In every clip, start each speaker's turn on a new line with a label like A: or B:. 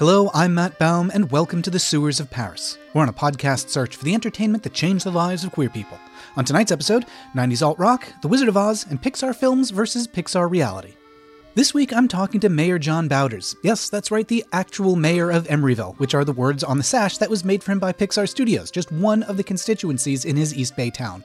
A: Hello, I'm Matt Baum, and welcome to the Sewers of Paris. We're on a podcast search for the entertainment that changed the lives of queer people. On tonight's episode, 90s alt rock, The Wizard of Oz, and Pixar films versus Pixar reality. This week, I'm talking to Mayor John Bauters. Yes, that's right, the actual mayor of Emeryville, which are the words on the sash that was made for him by Pixar Studios, just one of the constituencies in his East Bay town.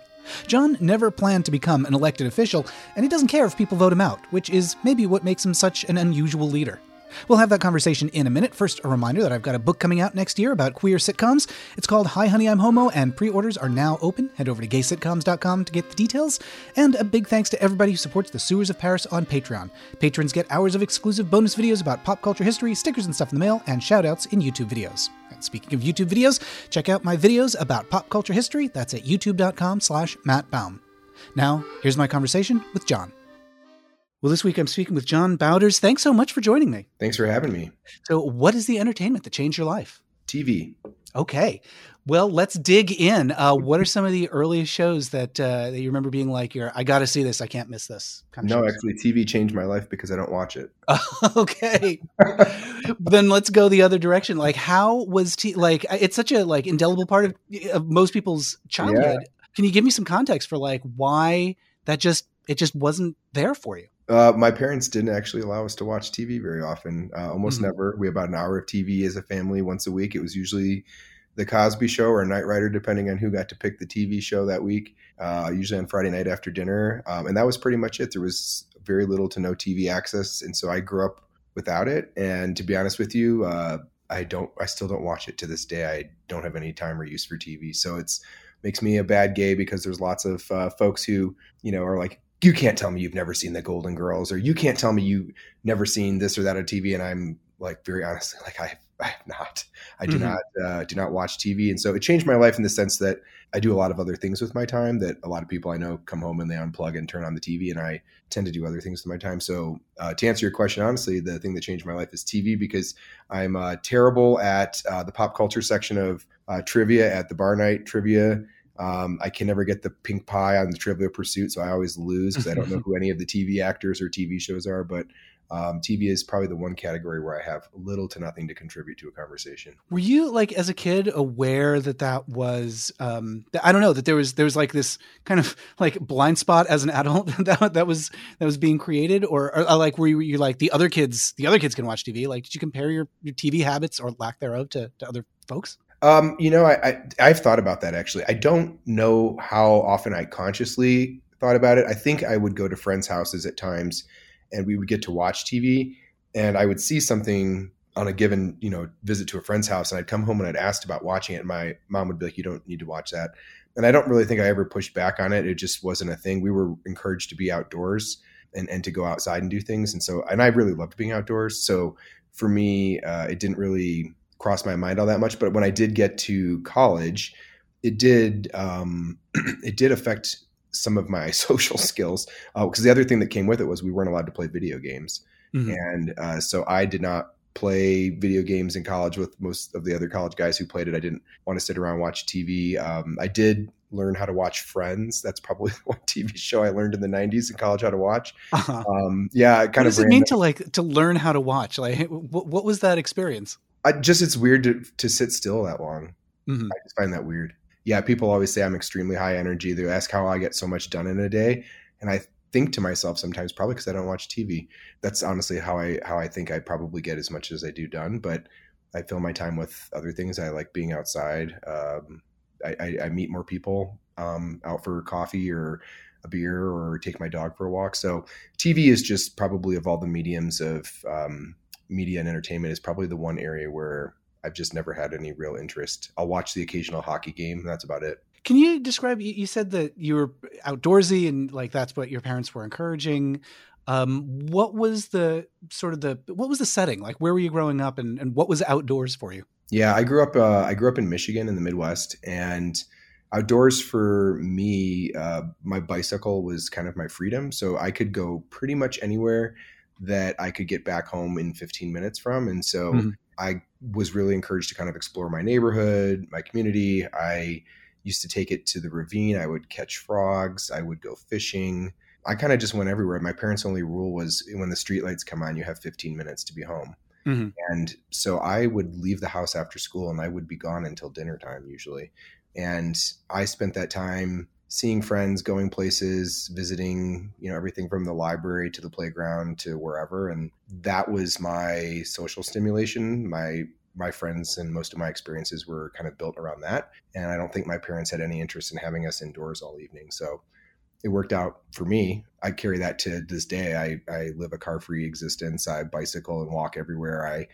A: John never planned to become an elected official, and he doesn't care if people vote him out, which is maybe what makes him such an unusual leader. We'll have that conversation in a minute. First, a reminder that I've got a book coming out next year about queer sitcoms. It's called Hi Honey I'm Homo, and pre orders are now open. Head over to gaysitcoms.com to get the details. And a big thanks to everybody who supports the Sewers of Paris on Patreon. Patrons get hours of exclusive bonus videos about pop culture history, stickers and stuff in the mail, and shoutouts in YouTube videos. And speaking of YouTube videos, check out my videos about pop culture history. That's at youtube.com slash mattbaum. Now, here's my conversation with John. Well, this week I'm speaking with John Bauters. Thanks so much for joining me.
B: Thanks for having me.
A: So, what is the entertainment that changed your life?
B: TV.
A: Okay. Well, let's dig in. Uh, what are some of the earliest shows that uh, that you remember being like, "You're, I got to see this. I can't miss this."
B: Kind of no, shows? actually, TV changed my life because I don't watch it.
A: okay. then let's go the other direction. Like, how was t- like? It's such a like indelible part of, of most people's childhood. Yeah. Can you give me some context for like why that just it just wasn't there for you?
B: Uh, my parents didn't actually allow us to watch TV very often. Uh, almost mm-hmm. never. We had about an hour of TV as a family once a week. It was usually the Cosby Show or Knight Rider, depending on who got to pick the TV show that week. Uh, usually on Friday night after dinner, um, and that was pretty much it. There was very little to no TV access, and so I grew up without it. And to be honest with you, uh, I don't. I still don't watch it to this day. I don't have any time or use for TV, so it's makes me a bad gay because there's lots of uh, folks who you know are like you can't tell me you've never seen the Golden Girls, or you can't tell me you never seen this or that on TV. And I'm like, very honestly, like I, I have not. I do mm-hmm. not uh, do not watch TV, and so it changed my life in the sense that I do a lot of other things with my time. That a lot of people I know come home and they unplug and turn on the TV, and I tend to do other things with my time. So uh, to answer your question, honestly, the thing that changed my life is TV because I'm uh, terrible at uh, the pop culture section of uh, trivia at the bar night trivia. Um, I can never get the pink pie on the Trivial Pursuit, so I always lose because I don't know who any of the TV actors or TV shows are. But um, TV is probably the one category where I have little to nothing to contribute to a conversation.
A: Were you like as a kid aware that that was um, I don't know that there was there was like this kind of like blind spot as an adult that that was that was being created, or, or like were you, were you like the other kids the other kids can watch TV? Like did you compare your, your TV habits or lack thereof to, to other folks?
B: Um, you know, I, I have thought about that actually. I don't know how often I consciously thought about it. I think I would go to friends' houses at times, and we would get to watch TV, and I would see something on a given you know visit to a friend's house, and I'd come home and I'd asked about watching it, and my mom would be like, "You don't need to watch that." And I don't really think I ever pushed back on it. It just wasn't a thing. We were encouraged to be outdoors and, and to go outside and do things. And so, and I really loved being outdoors. So for me, uh, it didn't really cross my mind all that much. But when I did get to college, it did um, it did affect some of my social skills because uh, the other thing that came with it was we weren't allowed to play video games, mm-hmm. and uh, so I did not play video games in college with most of the other college guys who played it. I didn't want to sit around and watch TV. Um, I did learn how to watch Friends. That's probably the one TV show I learned in the '90s in college how to watch. Uh-huh. Um, yeah, kind
A: what of. What does it mean to like to learn how to watch? Like, what, what was that experience?
B: I just it's weird to to sit still that long. Mm-hmm. I just find that weird. Yeah, people always say I'm extremely high energy. They ask how I get so much done in a day, and I think to myself sometimes probably because I don't watch TV. That's honestly how I how I think I probably get as much as I do done. But I fill my time with other things. I like being outside. Um, I, I, I, meet more people um, out for coffee or a beer or take my dog for a walk. So TV is just probably of all the mediums of um, media and entertainment is probably the one area where I've just never had any real interest. I'll watch the occasional hockey game. that's about it.
A: Can you describe? You said that you were outdoorsy and like that's what your parents were encouraging. Um, what was the sort of the what was the setting like? Where were you growing up, and, and what was outdoors for you?
B: Yeah, I grew up. Uh, I grew up in Michigan in the Midwest, and outdoors for me, uh, my bicycle was kind of my freedom. So I could go pretty much anywhere that I could get back home in 15 minutes from. And so mm-hmm. I was really encouraged to kind of explore my neighborhood, my community. I used to take it to the ravine. I would catch frogs. I would go fishing. I kind of just went everywhere. My parents' only rule was when the streetlights come on, you have 15 minutes to be home. Mm-hmm. And so I would leave the house after school and I would be gone until dinner time usually. And I spent that time seeing friends, going places, visiting, you know, everything from the library to the playground to wherever. And that was my social stimulation. My my friends and most of my experiences were kind of built around that. And I don't think my parents had any interest in having us indoors all evening. So it worked out for me. I carry that to this day. I, I live a car free existence. I bicycle and walk everywhere. I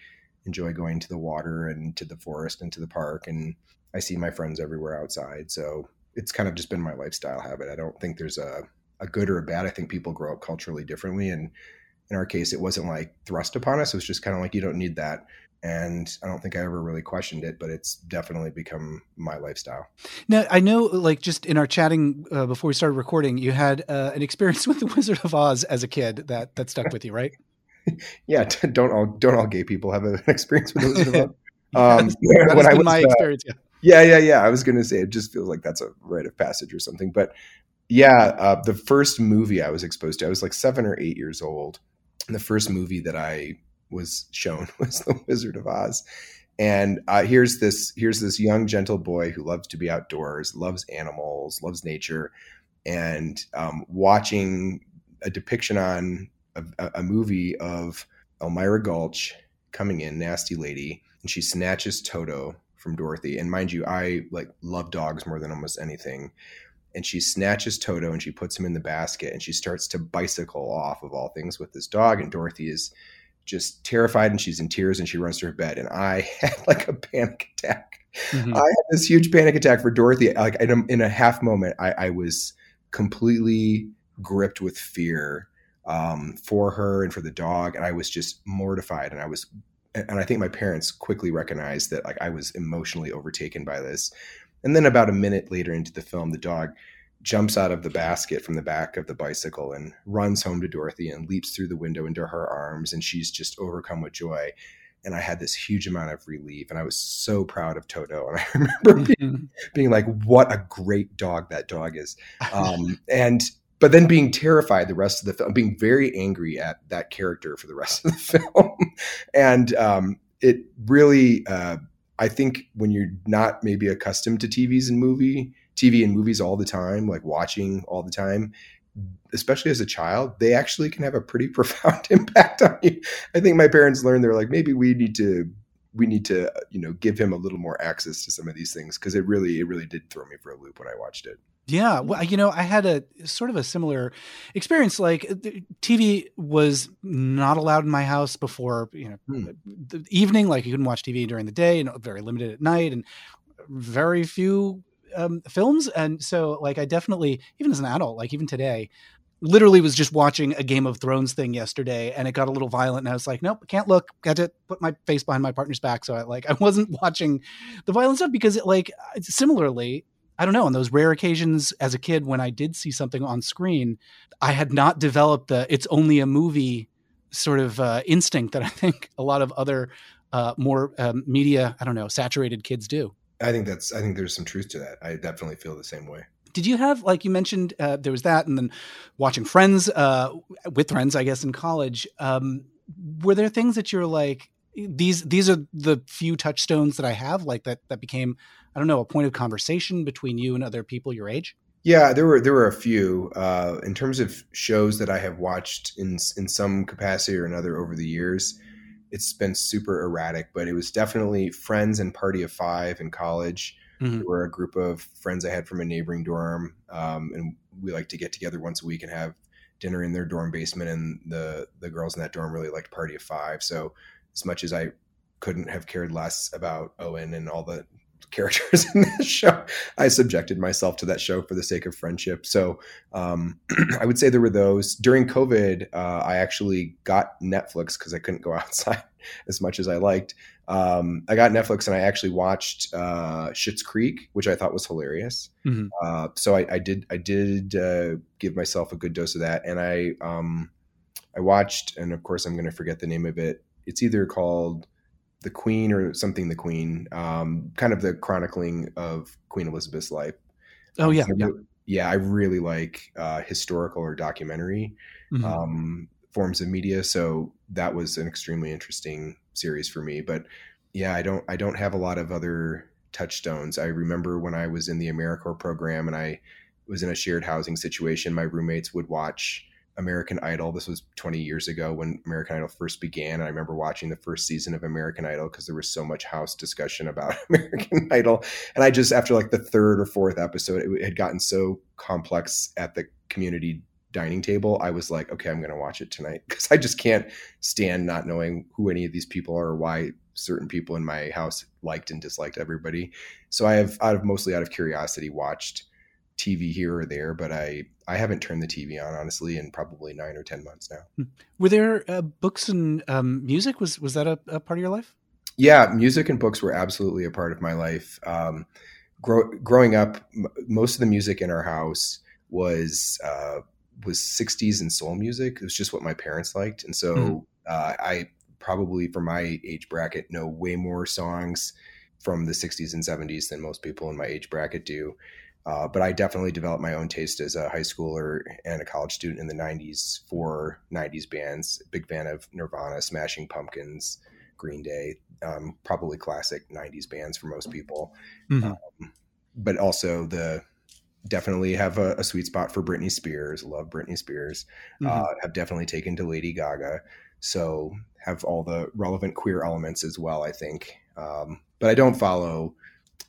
B: enjoy going to the water and to the forest and to the park. And I see my friends everywhere outside. So it's kind of just been my lifestyle habit. I don't think there's a, a good or a bad. I think people grow up culturally differently. And in our case, it wasn't like thrust upon us. It was just kind of like, you don't need that. And I don't think I ever really questioned it, but it's definitely become my lifestyle.
A: Now, I know, like, just in our chatting uh, before we started recording, you had uh, an experience with the Wizard of Oz as a kid that that stuck with you, right?
B: yeah, don't all don't all gay people have an experience with the Wizard of Oz?
A: Um, that when I was, my uh, experience. Yeah.
B: Yeah, yeah, yeah. I was going to say it just feels like that's a rite of passage or something. But yeah, uh, the first movie I was exposed to, I was like seven or eight years old. And the first movie that I was shown was The Wizard of Oz. And uh, here's this here's this young gentle boy who loves to be outdoors, loves animals, loves nature, and um, watching a depiction on a, a movie of Elmira Gulch coming in, nasty lady, and she snatches Toto from Dorothy. And mind you, I like love dogs more than almost anything. And she snatches Toto and she puts him in the basket and she starts to bicycle off of all things with this dog. And Dorothy is just terrified and she's in tears and she runs to her bed. And I had like a panic attack. Mm-hmm. I had this huge panic attack for Dorothy. Like in a, in a half moment, I, I, was completely gripped with fear um, for her and for the dog. And I was just mortified and I was and I think my parents quickly recognized that like I was emotionally overtaken by this. And then about a minute later into the film, the dog jumps out of the basket from the back of the bicycle and runs home to Dorothy and leaps through the window into her arms and she's just overcome with joy. And I had this huge amount of relief and I was so proud of Toto. And I remember being, mm-hmm. being like, what a great dog that dog is. Um, and but then being terrified the rest of the film, being very angry at that character for the rest of the film, and um, it really, uh, I think, when you're not maybe accustomed to TVs and movie TV and movies all the time, like watching all the time, especially as a child, they actually can have a pretty profound impact on you. I think my parents learned they're like maybe we need to we need to you know give him a little more access to some of these things because it really it really did throw me for a loop when I watched it.
A: Yeah, well, you know, I had a sort of a similar experience. Like TV was not allowed in my house before, you know, hmm. the evening. Like you couldn't watch TV during the day, and very limited at night, and very few um, films. And so, like, I definitely, even as an adult, like even today, literally was just watching a Game of Thrones thing yesterday, and it got a little violent, and I was like, nope, can't look. Got to put my face behind my partner's back. So I like I wasn't watching the violent stuff because it like similarly I don't know, on those rare occasions as a kid when I did see something on screen, I had not developed the it's only a movie sort of uh, instinct that I think a lot of other uh, more um, media, I don't know, saturated kids do.
B: I think that's, I think there's some truth to that. I definitely feel the same way.
A: Did you have, like you mentioned, uh, there was that, and then watching Friends uh, with friends, I guess, in college. Um, were there things that you're like, these these are the few touchstones that I have, like that that became I don't know, a point of conversation between you and other people your age?
B: Yeah, there were there were a few. Uh, in terms of shows that I have watched in in some capacity or another over the years, it's been super erratic. But it was definitely Friends and Party of Five in college. Mm-hmm. There were a group of friends I had from a neighboring dorm, um, and we like to get together once a week and have dinner in their dorm basement. And the the girls in that dorm really liked Party of Five. So as much as I couldn't have cared less about Owen and all the characters in this show. I subjected myself to that show for the sake of friendship. So um, I would say there were those. During COVID, uh, I actually got Netflix because I couldn't go outside as much as I liked. Um, I got Netflix and I actually watched uh, Schitt's Creek, which I thought was hilarious. Mm-hmm. Uh, so I, I, did I did uh, give myself a good dose of that, and I um, I watched, and of course I'm going to forget the name of it. It's either called the Queen or something the Queen, um, kind of the chronicling of Queen Elizabeth's life.
A: Oh yeah,
B: yeah. yeah, I really like uh, historical or documentary. Mm-hmm. Um, forms of media. So that was an extremely interesting series for me. But yeah, I don't I don't have a lot of other touchstones. I remember when I was in the AmeriCorps program and I was in a shared housing situation, my roommates would watch American Idol. This was 20 years ago when American Idol first began. And I remember watching the first season of American Idol because there was so much house discussion about American Idol. And I just, after like the third or fourth episode, it had gotten so complex at the community dining table. I was like, okay, I'm going to watch it tonight because I just can't stand not knowing who any of these people are or why certain people in my house liked and disliked everybody. So I have, out of mostly out of curiosity, watched TV here or there, but I I haven't turned the TV on honestly in probably nine or ten months now. Hmm.
A: Were there uh, books and um, music? Was was that a, a, part of your life?
B: Yeah, music and books were absolutely a part of my life. Um, grow, growing up, m- most of the music in our house was uh, was '60s and soul music. It was just what my parents liked, and so mm. uh, I probably for my age bracket know way more songs from the 60s and 70s than most people in my age bracket do. Uh, but I definitely developed my own taste as a high schooler and a college student in the 90s for 90s bands. Big fan of Nirvana, Smashing Pumpkins, Green Day, um, probably classic 90s bands for most people. Mm-hmm. Um, but also the definitely have a, a, sweet spot for Britney Spears. Love Britney Spears. Mm-hmm. Uh, have definitely taken to Lady Gaga. So have all the relevant queer elements as well, I think. Um, but I don't follow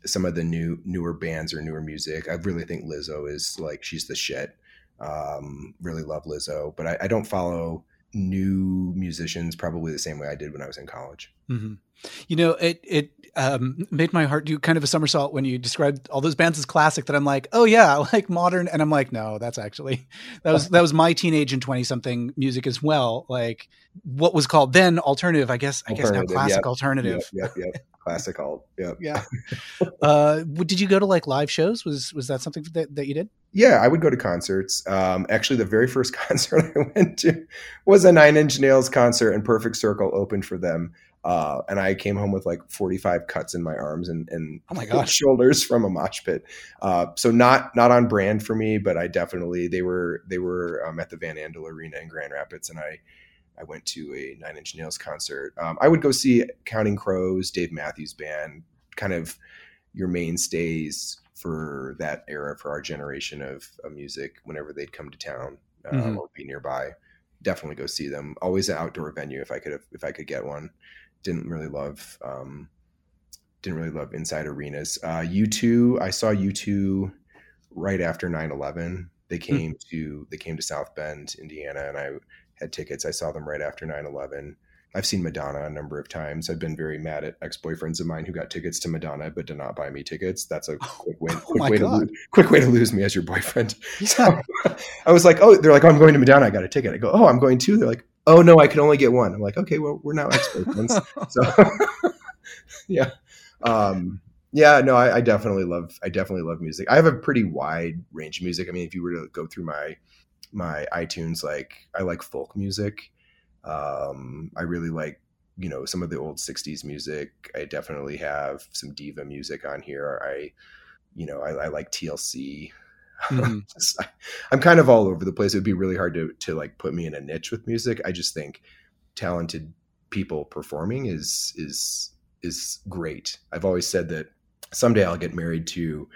B: some of the new newer bands or newer music. I really think Lizzo is like she's the shit. Um, really love Lizzo, but I, I, don't follow new musicians probably the same way I did when I was in college.
A: Mm-hmm. You know, it it um, made my heart do kind of a somersault when you described all those bands as classic. That I'm like, oh yeah, I like modern, and I'm like, no, that's actually that was that was my teenage and twenty something music as well. Like what was called then alternative, I guess. I guess now classic yep. alternative.
B: Yep, yep, yep classic alt. Yeah.
A: Yeah. uh, did you go to like live shows? Was was that something that, that you did?
B: Yeah, I would go to concerts. Um, actually, the very first concert I went to was a Nine Inch Nails concert, and Perfect Circle opened for them. Uh, and I came home with like 45 cuts in my arms and, and
A: oh my gosh.
B: shoulders from a mosh pit. Uh, so not not on brand for me, but I definitely they were they were um, at the Van Andel Arena in Grand Rapids, and I I went to a Nine Inch Nails concert. Um, I would go see Counting Crows, Dave Matthews Band, kind of your mainstays for that era for our generation of, of music. Whenever they'd come to town uh, mm-hmm. or be nearby, definitely go see them. Always an outdoor venue if I could if I could get one. Didn't really love um, didn't really love inside arenas. Uh, U2, I saw U2 right after 9-11. They hmm. came mm-hmm. to they came to South Bend, Indiana, and I had tickets. I saw them right after 9 11. I've seen Madonna a number of times. I've been very mad at ex boyfriends of mine who got tickets to Madonna but did not buy me tickets. That's a quick way, oh quick, way to lose, quick way to lose me as your boyfriend. Yeah. So I was like, oh, they're like, oh, I'm going to Madonna. I got a ticket. I go, oh, I'm going too. They're like, oh no, I can only get one. I'm like, okay, well, we're now experts. so yeah, um, yeah, no, I, I definitely love. I definitely love music. I have a pretty wide range of music. I mean, if you were to go through my my iTunes like I like folk music. Um, I really like you know some of the old 60s music. I definitely have some diva music on here. I you know I, I like TLC. Mm-hmm. I'm kind of all over the place. It would be really hard to to like put me in a niche with music. I just think talented people performing is is is great. I've always said that someday I'll get married to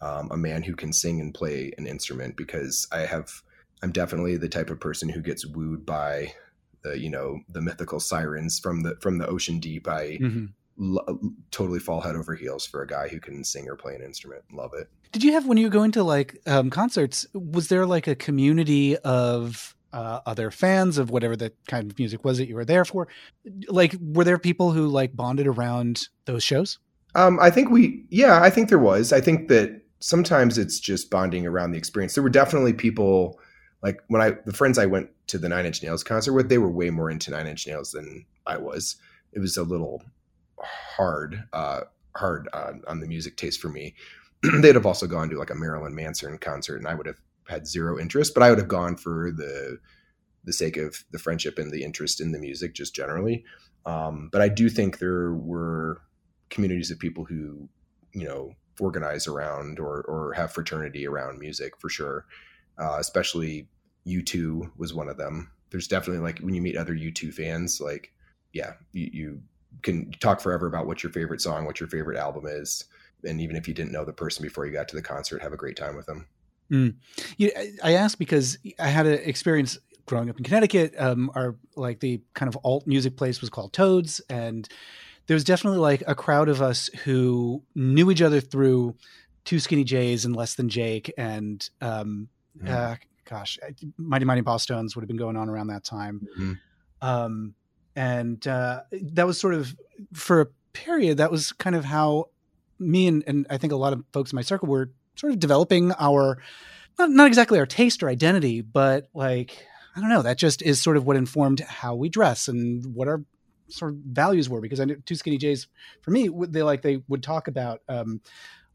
B: um, a man who can sing and play an instrument because I have I'm definitely the type of person who gets wooed by the you know the mythical sirens from the from the ocean deep. I mm-hmm. Lo- totally fall head over heels for a guy who can sing or play an instrument. Love it.
A: Did you have when you go into like um, concerts? Was there like a community of uh, other fans of whatever the kind of music was that you were there for? Like, were there people who like bonded around those shows?
B: Um, I think we, yeah, I think there was. I think that sometimes it's just bonding around the experience. There were definitely people like when I the friends I went to the Nine Inch Nails concert with, they were way more into Nine Inch Nails than I was. It was a little hard, uh, hard on the music taste for me. They'd have also gone to like a Marilyn Manson concert, and I would have had zero interest. But I would have gone for the the sake of the friendship and the interest in the music, just generally. Um, but I do think there were communities of people who, you know, organize around or or have fraternity around music for sure uh, especially U2 was one of them. there's definitely like when you meet other U2 fans, like yeah, you, you can talk forever about what your favorite song, what your favorite album is, and even if you didn't know the person before you got to the concert, have a great time with them.
A: Mm. You, I asked because I had an experience growing up in Connecticut. Um, our like the kind of alt music place was called Toads, and there was definitely like a crowd of us who knew each other through Two Skinny J's and Less Than Jake, and um, mm. uh, gosh, Mighty Mighty Bosstones would have been going on around that time. Mm-hmm. Um, and uh, that was sort of for a period. That was kind of how me and, and I think a lot of folks in my circle were sort of developing our not, not exactly our taste or identity, but like I don't know. That just is sort of what informed how we dress and what our sort of values were. Because I knew two Skinny J's for me, they like they would talk about um,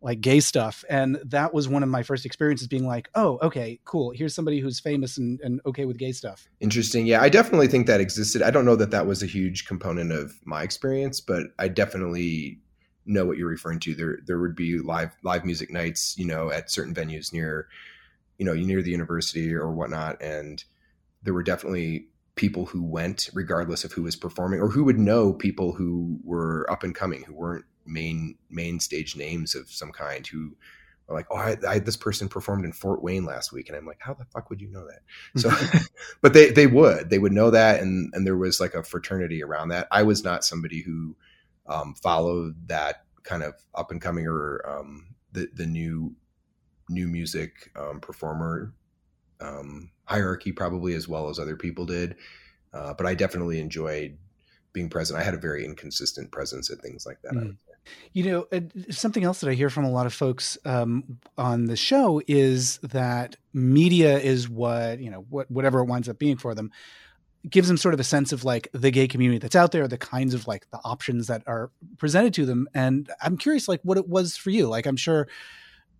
A: like gay stuff, and that was one of my first experiences being like, oh, okay, cool. Here's somebody who's famous and, and okay with gay stuff.
B: Interesting. Yeah, I definitely think that existed. I don't know that that was a huge component of my experience, but I definitely know what you're referring to. There there would be live live music nights, you know, at certain venues near, you know, near the university or whatnot, and there were definitely people who went regardless of who was performing or who would know people who were up and coming who weren't main main stage names of some kind who are like oh I, I this person performed in Fort Wayne last week and I'm like how the fuck would you know that so but they they would they would know that and and there was like a fraternity around that I was not somebody who um, followed that kind of up and coming or um, the the new new music um, performer um, hierarchy probably as well as other people did. Uh, but I definitely enjoyed being present. I had a very inconsistent presence at things like that. Mm.
A: You know, something else that I hear from a lot of folks um, on the show is that media is what you know, what whatever it winds up being for them, gives them sort of a sense of like the gay community that's out there, the kinds of like the options that are presented to them. And I'm curious, like, what it was for you. Like, I'm sure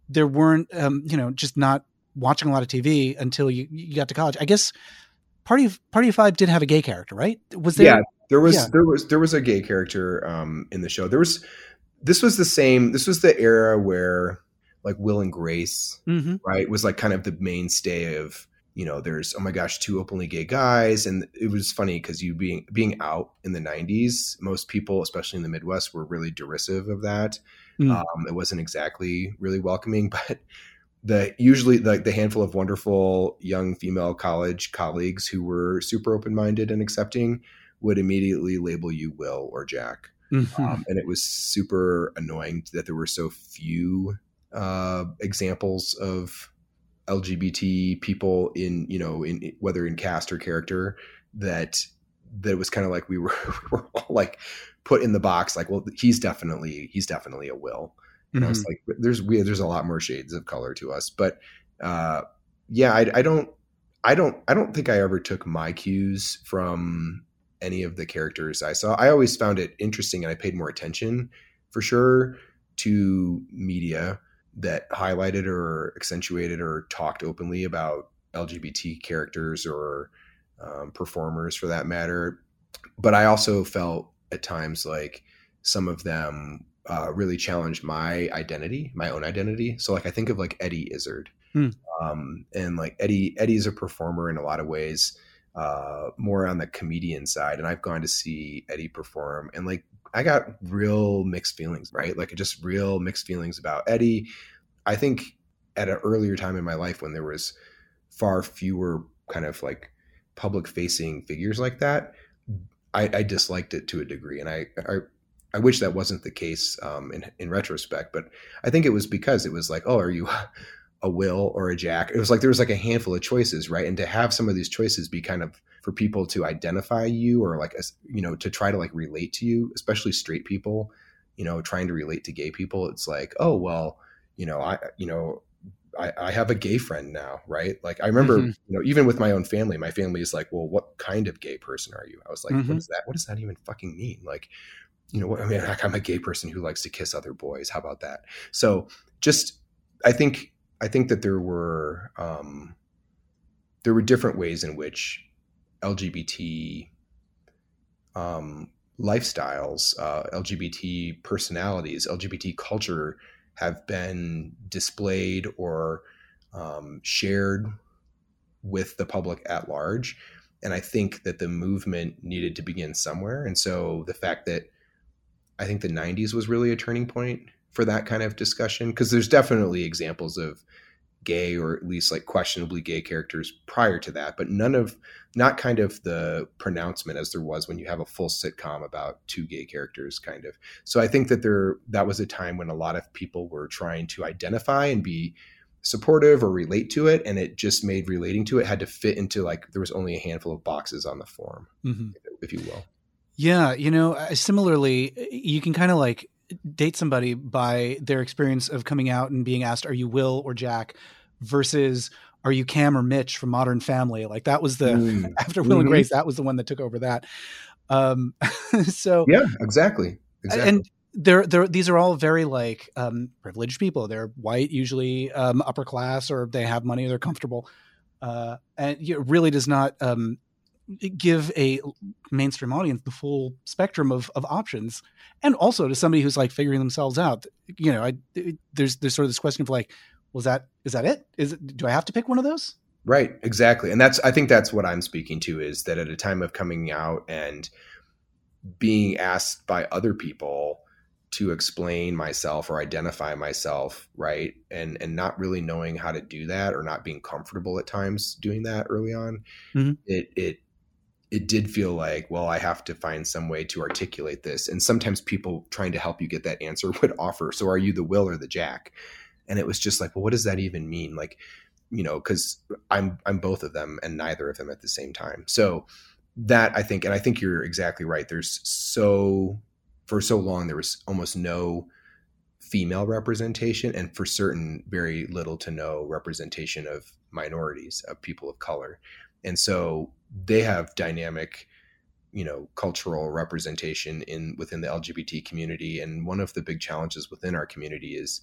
A: there weren't, um, you know, just not watching a lot of TV until you, you got to college. I guess Party of Party of Five did have a gay character, right? Was there?
B: Yeah, there was yeah. there was there was a gay character um, in the show. There was this was the same. This was the era where like Will and Grace, mm-hmm. right, was like kind of the mainstay of you know. There's oh my gosh, two openly gay guys, and it was funny because you being being out in the '90s, most people, especially in the Midwest, were really derisive of that. Mm. Um, it wasn't exactly really welcoming, but the usually like the handful of wonderful young female college colleagues who were super open minded and accepting would immediately label you Will or Jack. Mm-hmm. Um, and it was super annoying that there were so few uh, examples of LGBT people in you know in whether in cast or character that that was kind of like we were we were all like put in the box like well he's definitely he's definitely a Will and mm-hmm. I was mm-hmm. like, there's we there's a lot more shades of color to us, but uh, yeah, I, I don't, I don't, I don't think I ever took my cues from any of the characters I saw. I always found it interesting, and I paid more attention for sure to media that highlighted or accentuated or talked openly about LGBT characters or um, performers for that matter. But I also felt at times like some of them uh, really challenged my identity, my own identity. So like I think of like Eddie Izzard, hmm. um, and like Eddie Eddie's a performer in a lot of ways, uh, more on the comedian side. And I've gone to see Eddie perform, and like I got real mixed feelings, right? Like just real mixed feelings about Eddie. I think at an earlier time in my life when there was far fewer kind of like public facing figures like that, I, I disliked it to a degree, and I, I I wish that wasn't the case um, in in retrospect, but I think it was because it was like, oh, are you a Will or a Jack? It was like there was like a handful of choices, right? And to have some of these choices be kind of for people to identify you or like you know to try to like relate to you, especially straight people, you know, trying to relate to gay people. It's like, oh well, you know, I you know. I, I have a gay friend now, right? Like I remember, mm-hmm. you know, even with my own family, my family is like, "Well, what kind of gay person are you?" I was like, mm-hmm. "What is that? What does that even fucking mean?" Like, you know, I mean, I'm a gay person who likes to kiss other boys. How about that? So just, I think, I think that there were, um, there were different ways in which LGBT um, lifestyles, uh, LGBT personalities, LGBT culture have been displayed or um, shared with the public at large. and I think that the movement needed to begin somewhere. And so the fact that I think the 90s was really a turning point for that kind of discussion because there's definitely examples of gay or at least like questionably gay characters prior to that, but none of not kind of the pronouncement as there was when you have a full sitcom about two gay characters kind of. So I think that there that was a time when a lot of people were trying to identify and be supportive or relate to it and it just made relating to it had to fit into like there was only a handful of boxes on the form mm-hmm. if you will
A: yeah you know similarly you can kind of like date somebody by their experience of coming out and being asked are you will or jack versus are you cam or mitch from modern family like that was the mm. after will mm-hmm. and grace that was the one that took over that um so
B: yeah exactly exactly
A: and they're, they're these are all very like um, privileged people. They're white, usually um, upper class, or they have money, they're comfortable, uh, and it really does not um, give a mainstream audience the full spectrum of, of options. And also to somebody who's like figuring themselves out, you know, I, there's there's sort of this question of like, was that is that it? Is it, do I have to pick one of those?
B: Right, exactly, and that's I think that's what I'm speaking to is that at a time of coming out and being asked by other people to explain myself or identify myself right and and not really knowing how to do that or not being comfortable at times doing that early on mm-hmm. it it it did feel like well i have to find some way to articulate this. And sometimes people trying to help you get that answer would offer so are you the will or the jack? And it was just like well what does that even mean? Like you know because i'm i'm both of them and neither of them at the same time. So that i think and i think you're exactly right. There's so for so long there was almost no female representation and for certain very little to no representation of minorities of people of color and so they have dynamic you know cultural representation in within the lgbt community. And one of the big challenges within our community is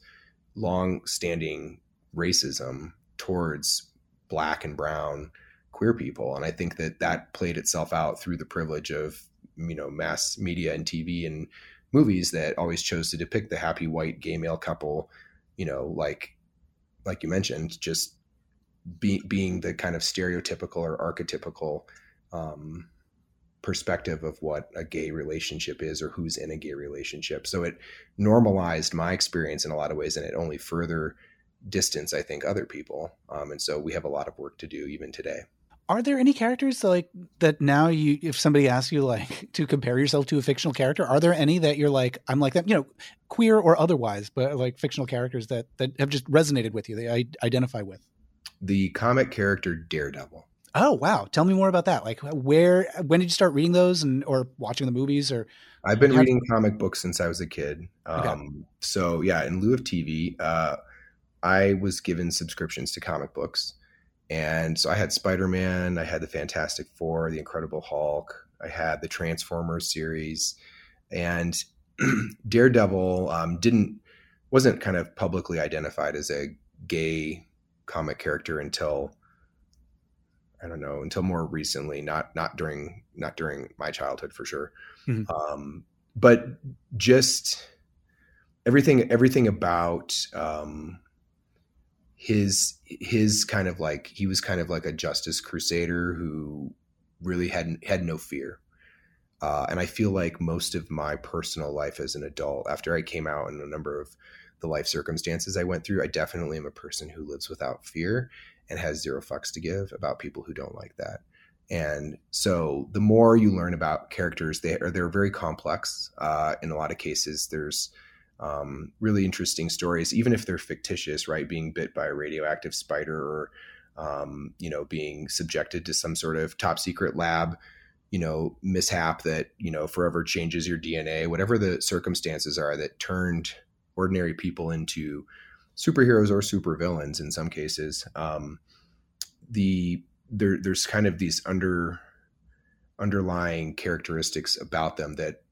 B: long standing racism towards black and brown queer people. And i think that that played itself out through the privilege of you know mass media and TV and movies that always chose to depict the happy white gay male couple, you know, like like you mentioned, just be, being the kind of stereotypical or archetypical um, perspective of what a gay relationship is or who's in a gay relationship. So it normalized my experience in a lot of ways, and it only further distance, I think, other people. Um, and so we have a lot of work to do even today
A: are there any characters like that now you if somebody asks you like to compare yourself to a fictional character are there any that you're like i'm like that you know queer or otherwise but like fictional characters that that have just resonated with you that I identify with
B: the comic character daredevil.
A: Oh wow. Tell me more about that. Like where when did you start reading those and or watching the movies or
B: i've been reading comic books since i was a kid. Um, okay. so yeah in lieu of tv uh, i was given subscriptions to comic books. And so I had Spider Man, I had the Fantastic Four, the Incredible Hulk, I had the Transformers series, and Daredevil um, didn't wasn't kind of publicly identified as a gay comic character until I don't know until more recently, not not during not during my childhood for sure, mm-hmm. um, but just everything everything about um, his his kind of like he was kind of like a justice crusader who really had had no fear. Uh, and I feel like most of my personal life as an adult, after I came out and a number of the life circumstances I went through, I definitely am a person who lives without fear and has zero fucks to give about people who don't like that. And so the more you learn about characters, they are they're very complex. Uh, in a lot of cases, there's um, really interesting stories, even if they're fictitious, right? Being bit by a radioactive spider or, um, you know, being subjected to some sort of top secret lab, you know, mishap that, you know, forever changes your DNA, whatever the circumstances are that turned ordinary people into superheroes or supervillains in some cases. Um, the there, there's kind of these under underlying characteristics about them that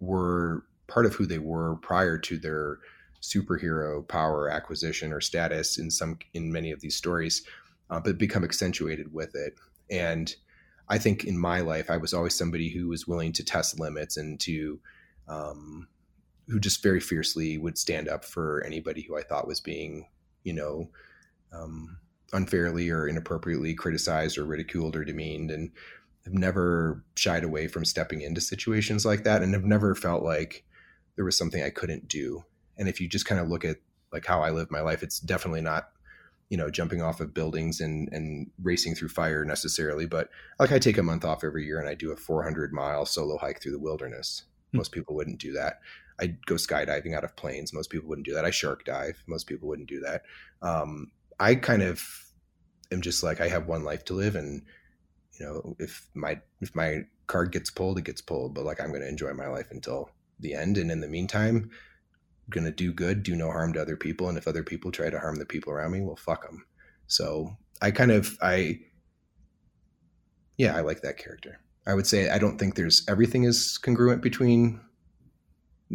B: were part of who they were prior to their superhero power acquisition or status in some in many of these stories, uh, but become accentuated with it. And I think in my life, I was always somebody who was willing to test limits and to um, who just very fiercely would stand up for anybody who I thought was being, you know, um, unfairly or inappropriately criticized or ridiculed or demeaned. And I've never shied away from stepping into situations like that and have never felt like there was something I couldn't do. And if you just kind of look at like how I live my life, it's definitely not, you know, jumping off of buildings and and racing through fire necessarily, but like I take a month off every year and I do a 400 mile solo hike through the wilderness. Mm-hmm. Most people wouldn't do that. I go skydiving out of planes. Most people wouldn't do that. I shark dive. Most people wouldn't do that. Um, I kind of am just like I have one life to live, and you know, if my if my card gets pulled, it gets pulled. But like I'm going to enjoy my life until the end, and in the meantime, I'm going to do good, do no harm to other people, and if other people try to harm the people around me, well, fuck them. So I kind of I yeah, I like that character. I would say I don't think there's everything is congruent between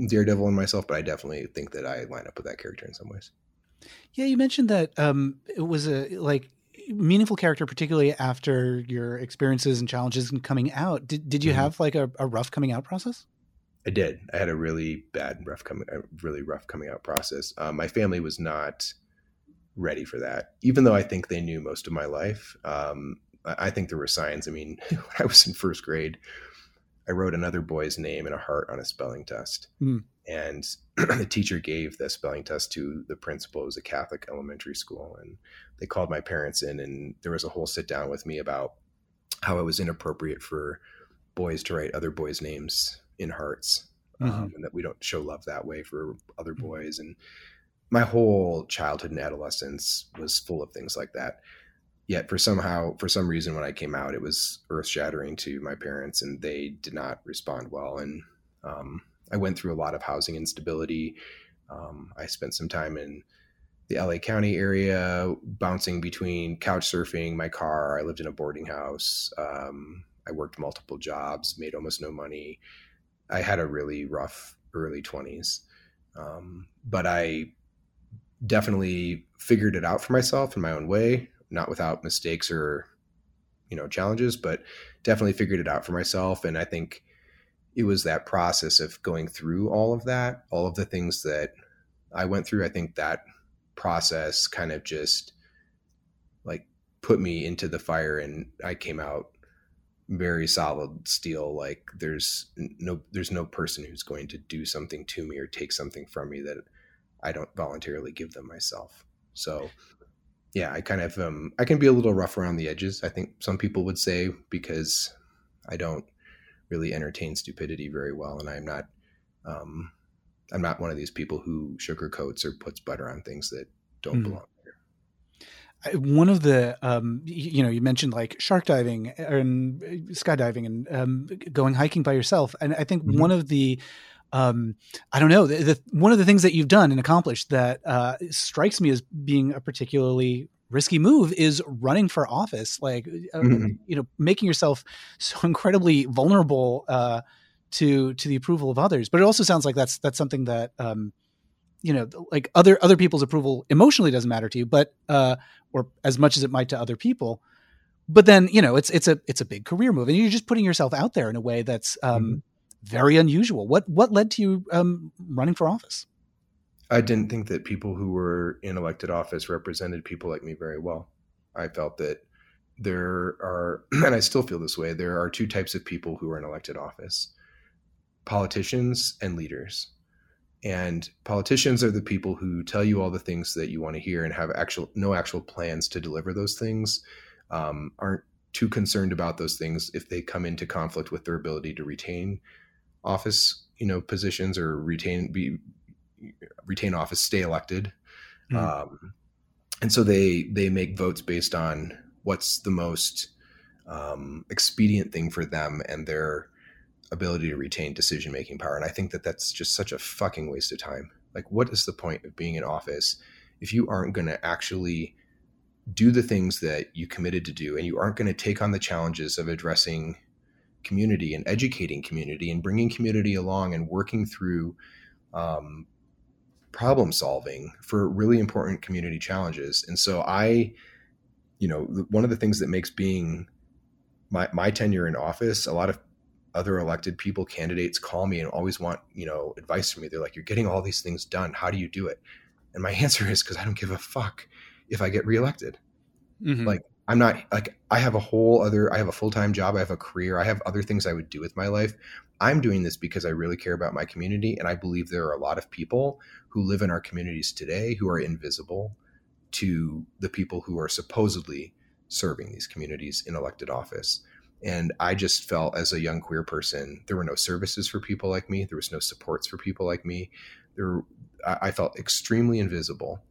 B: Daredevil and myself, but I definitely think that I line up with that character in some ways.
A: Yeah, you mentioned that um, it was a like meaningful character, particularly after your experiences and challenges and coming out. Did did you mm-hmm. have like a, a, rough coming out process?
B: I did. I had a really bad rough coming, really rough coming out process. Um, my family was not ready for that, even though I think they knew most of my life. Um, I think there were signs. I mean, when I was in first grade, I wrote another boy's name in a heart on a spelling test. Mm. And the teacher gave the spelling test to the principal. It was a Catholic elementary school. And they called my parents in, and there was a whole sit down with me about how it was inappropriate for boys to write other boys' names in hearts um, mm-hmm. um, and that we don't show love that way for other boys. And my whole childhood and adolescence was full of things like that yet for somehow for some reason when i came out it was earth shattering to my parents and they did not respond well. And um, i went through a lot of housing instability. Um, i spent some time in the la county area bouncing between couch surfing my car i lived in a boarding house um, i worked multiple jobs made almost no money. I had a really rough early 20s um, but i definitely figured it out for myself in my own way not without mistakes or you know challenges, but definitely figured it out for myself. And I think it was that process of going through all of that, all of the things that I went through. I think that process kind of just like put me into the fire, and I came out very solid steel like there's no there's no person who's going to do something to me or take something from me that I don't voluntarily give them myself. So yeah, I kind of um, I can be a little rough around the edges. I think some people would say because I don't really entertain stupidity very well, and I'm not um, I'm not one of these people who sugarcoats or puts butter on things that don't mm. belong
A: there. One of the, um, you know, you mentioned like shark diving and skydiving and um, going hiking by yourself, and I think mm-hmm. one of the um, I don't know. The, the, one of the things that you've done and accomplished that uh, strikes me as being a particularly risky move is running for office. Like, uh, mm-hmm. you know, making yourself so incredibly vulnerable uh, to to the approval of others. But it also sounds like that's that's something that um, you know, like other other people's approval emotionally doesn't matter to you, but uh, or as much as it might to other people. But then you know, it's it's a it's a big career move, and you're just putting yourself out there in a way that's um, mm-hmm very unusual. What what led to you um, running for office?
B: I didn't think that people who were in elected office represented people like me very well. I felt that there are, and I still feel this way, there are two types of people who are in elected office politicians and leaders. And politicians are the people who tell you all the things that you want to hear and have actual no actual plans to deliver those things. Um, aren't too concerned about those things if they come into conflict with their ability to retain office, you know, positions or retain be retain office, stay elected. Mm. Um, and so they they make votes based on what's the most um, expedient thing for them and their ability to retain decision making power. And I think that that's just such a fucking waste of time. Like, what is the point of being in office if you aren't going to actually do the things that you committed to do and you aren't going to take on the challenges of addressing community and educating community and bringing community along and working through um, problem solving for really important community challenges. And so I, you know, one of the things that makes being my, my tenure in office, a lot of other elected people, candidates call me and always want, you know, advice from me. They're like, you're getting all these things done. How do you do it? And my answer is because I don't give a fuck if I get reelected. Mm-hmm. Like I'm not like I have a whole other I have a full-time job, I have a career, I have other things I would do with my life. I'm doing this because I really care about my community and I believe there are a lot of people who live in our communities today who are invisible to the people who are supposedly serving these communities in elected office. And I just felt as a young queer person, there were no services for people like me. There was no supports for people like me. There, I felt extremely invisible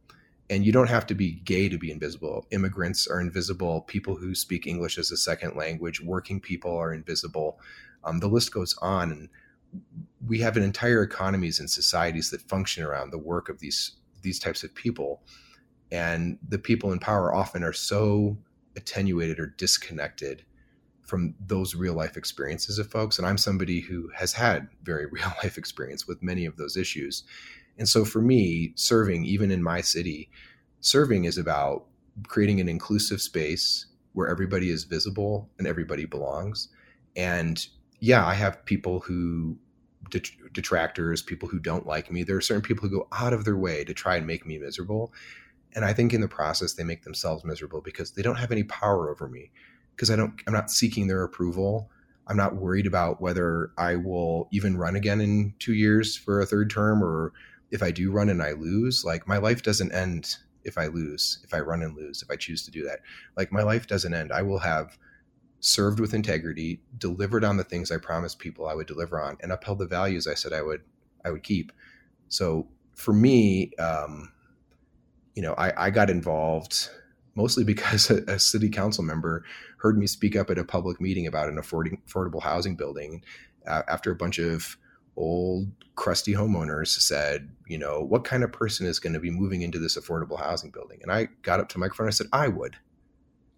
B: and you don't have to be gay to be invisible. Immigrants are invisible. People who speak English as a second language, working people are invisible. Um, the list goes on, and we have an entire economies and societies that function around the work of these these types of people, and the people in power often are so attenuated or disconnected from those real life experiences of folks. And I'm somebody who has had very real life experience with many of those issues. And so for me, serving, even in my city, serving is about creating an inclusive space where everybody is visible and everybody belongs. And yeah, I have people who detractors, people who don't like me. There are certain people who go out of their way to try and make me miserable. And I think in the process they make themselves miserable because they don't have any power over me. Because I don't I'm not seeking their approval. I'm not worried about whether I will even run again in 2 years for a third term or if I do run and I lose, like my life doesn't end if I lose, if I run and lose, if I choose to do that. Like my life doesn't end. I will have served with integrity, delivered on the things I promised people I would deliver on, and upheld the values I said I would I would keep. So for me, um, you know, I, I got involved mostly because a, a, city council member heard me speak up at a public meeting about an affording, affordable housing building uh, after a bunch of old crusty homeowners said, you know, what kind of person is going to be moving into this affordable housing building? And I got up to the microphone and I said, I would.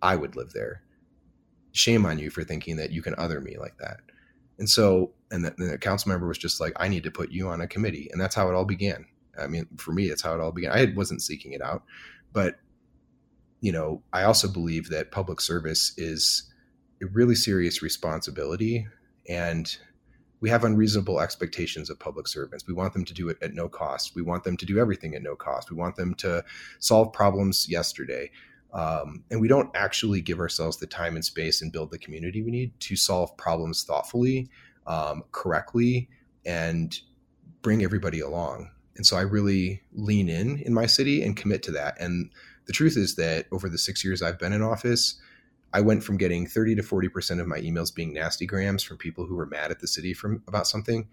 B: I would live there. Shame on you for thinking that you can other me like that. And so, and the, the council member was just like, I need to put you on a committee. And that's how it all began. I mean, for me, that's how it all began. I wasn't seeking it out, but you know, I also believe that public service is a really serious responsibility and we have unreasonable expectations of public servants. We want them to do it at no cost. We want them to do everything at no cost. We want them to solve problems yesterday. Um, and we don't actually give ourselves the time and space and build the community we need to solve problems thoughtfully, um, correctly, and bring everybody along. And so I really lean in in my city and commit to that. And the truth is that over the six years I've been in office, I went from getting 30 to 40% of my emails being nasty grams from people who were mad at the city from about something.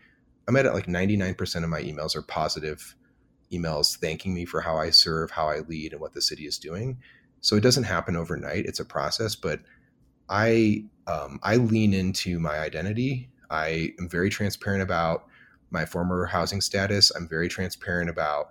B: I'm at like 99% of my emails are positive emails thanking me for how I serve, how I lead, and what the city is doing. So it doesn't happen overnight. It's a process, but I um, I lean into my identity. I am very transparent about my former housing status. I'm very transparent about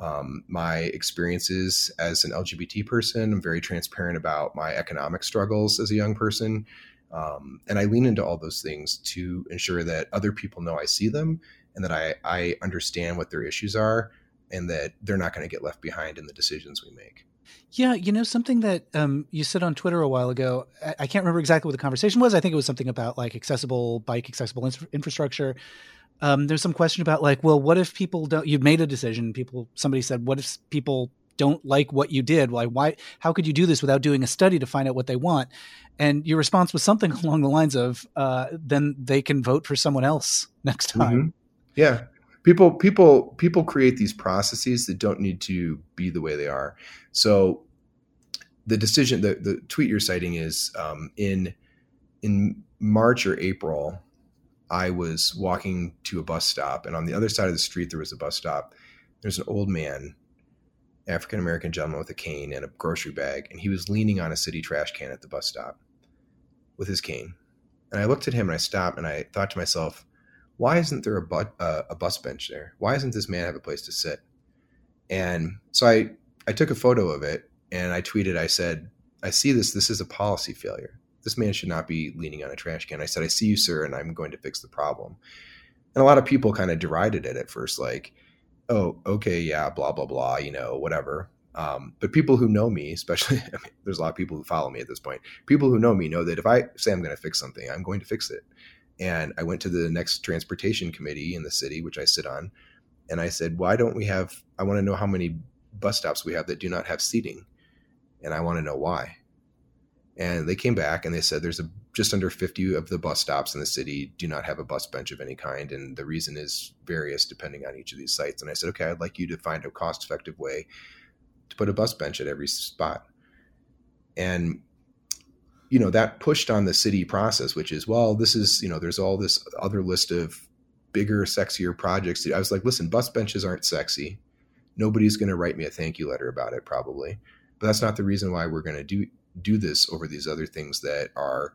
B: um, my experiences as an LGBT person. I'm very transparent about my economic struggles as a young person. Um, and I lean into all those things to ensure that other people know I see them and that I, I understand what their issues are and that they're not going to get left behind in the decisions we make.
A: Yeah, you know something that um, you said on Twitter a while ago. I, I, can't remember exactly what the conversation was. I think it was something about like accessible bike, accessible infrastructure um, there's some question about like, well, what if people don't? You've made a decision. People, somebody said, what if people don't like what you did? Why? Why? How could you do this without doing a study to find out what they want? And your response was something along the lines of, uh, then they can vote for someone else next time. Mm-hmm.
B: Yeah, people, people, people create these processes that don't need to be the way they are. So the decision, the the tweet you're citing is um, in in March or April I was walking to a bus stop, and on the other side of the street, there was a bus stop. There's an old man, African American gentleman with a cane and a grocery bag, and he was leaning on a city trash can at the bus stop with his cane. And I looked at him and I stopped and I thought to myself, why isn't there a, bu- uh, a bus bench there? Why doesn't this man have a place to sit? And so I, I took a photo of it and I tweeted, I said, I see this. This is a policy failure this man should not be leaning on a trash can. I said, I see you, sir, and I'm going to fix the problem. And a lot of people kind of derided it at first, like, oh, okay, yeah, blah, blah, blah, you know, whatever. Um, but people who know me, especially, I mean, there's a lot of people who follow me at this point. People who know me know that if I say I'm going to fix something, I'm going to fix it. And I went to the next transportation committee in the city, which I sit on, and I said, why don't we have, I want to know how many bus stops we have that do not have seating. And I want to know why And they came back and they said there's a just under 50 of the bus stops in the city do not have a bus bench of any kind. And the reason is various depending on each of these sites. And I said, okay, I'd like you to find a cost effective way to put a bus bench at every spot. And you know that pushed on the city process which is well this is you know there's all this other list of bigger sexier projects i was like listen bus benches aren't sexy nobody's going to write me a thank you letter about it probably but that's not the reason why we're going to do do this over these other things that are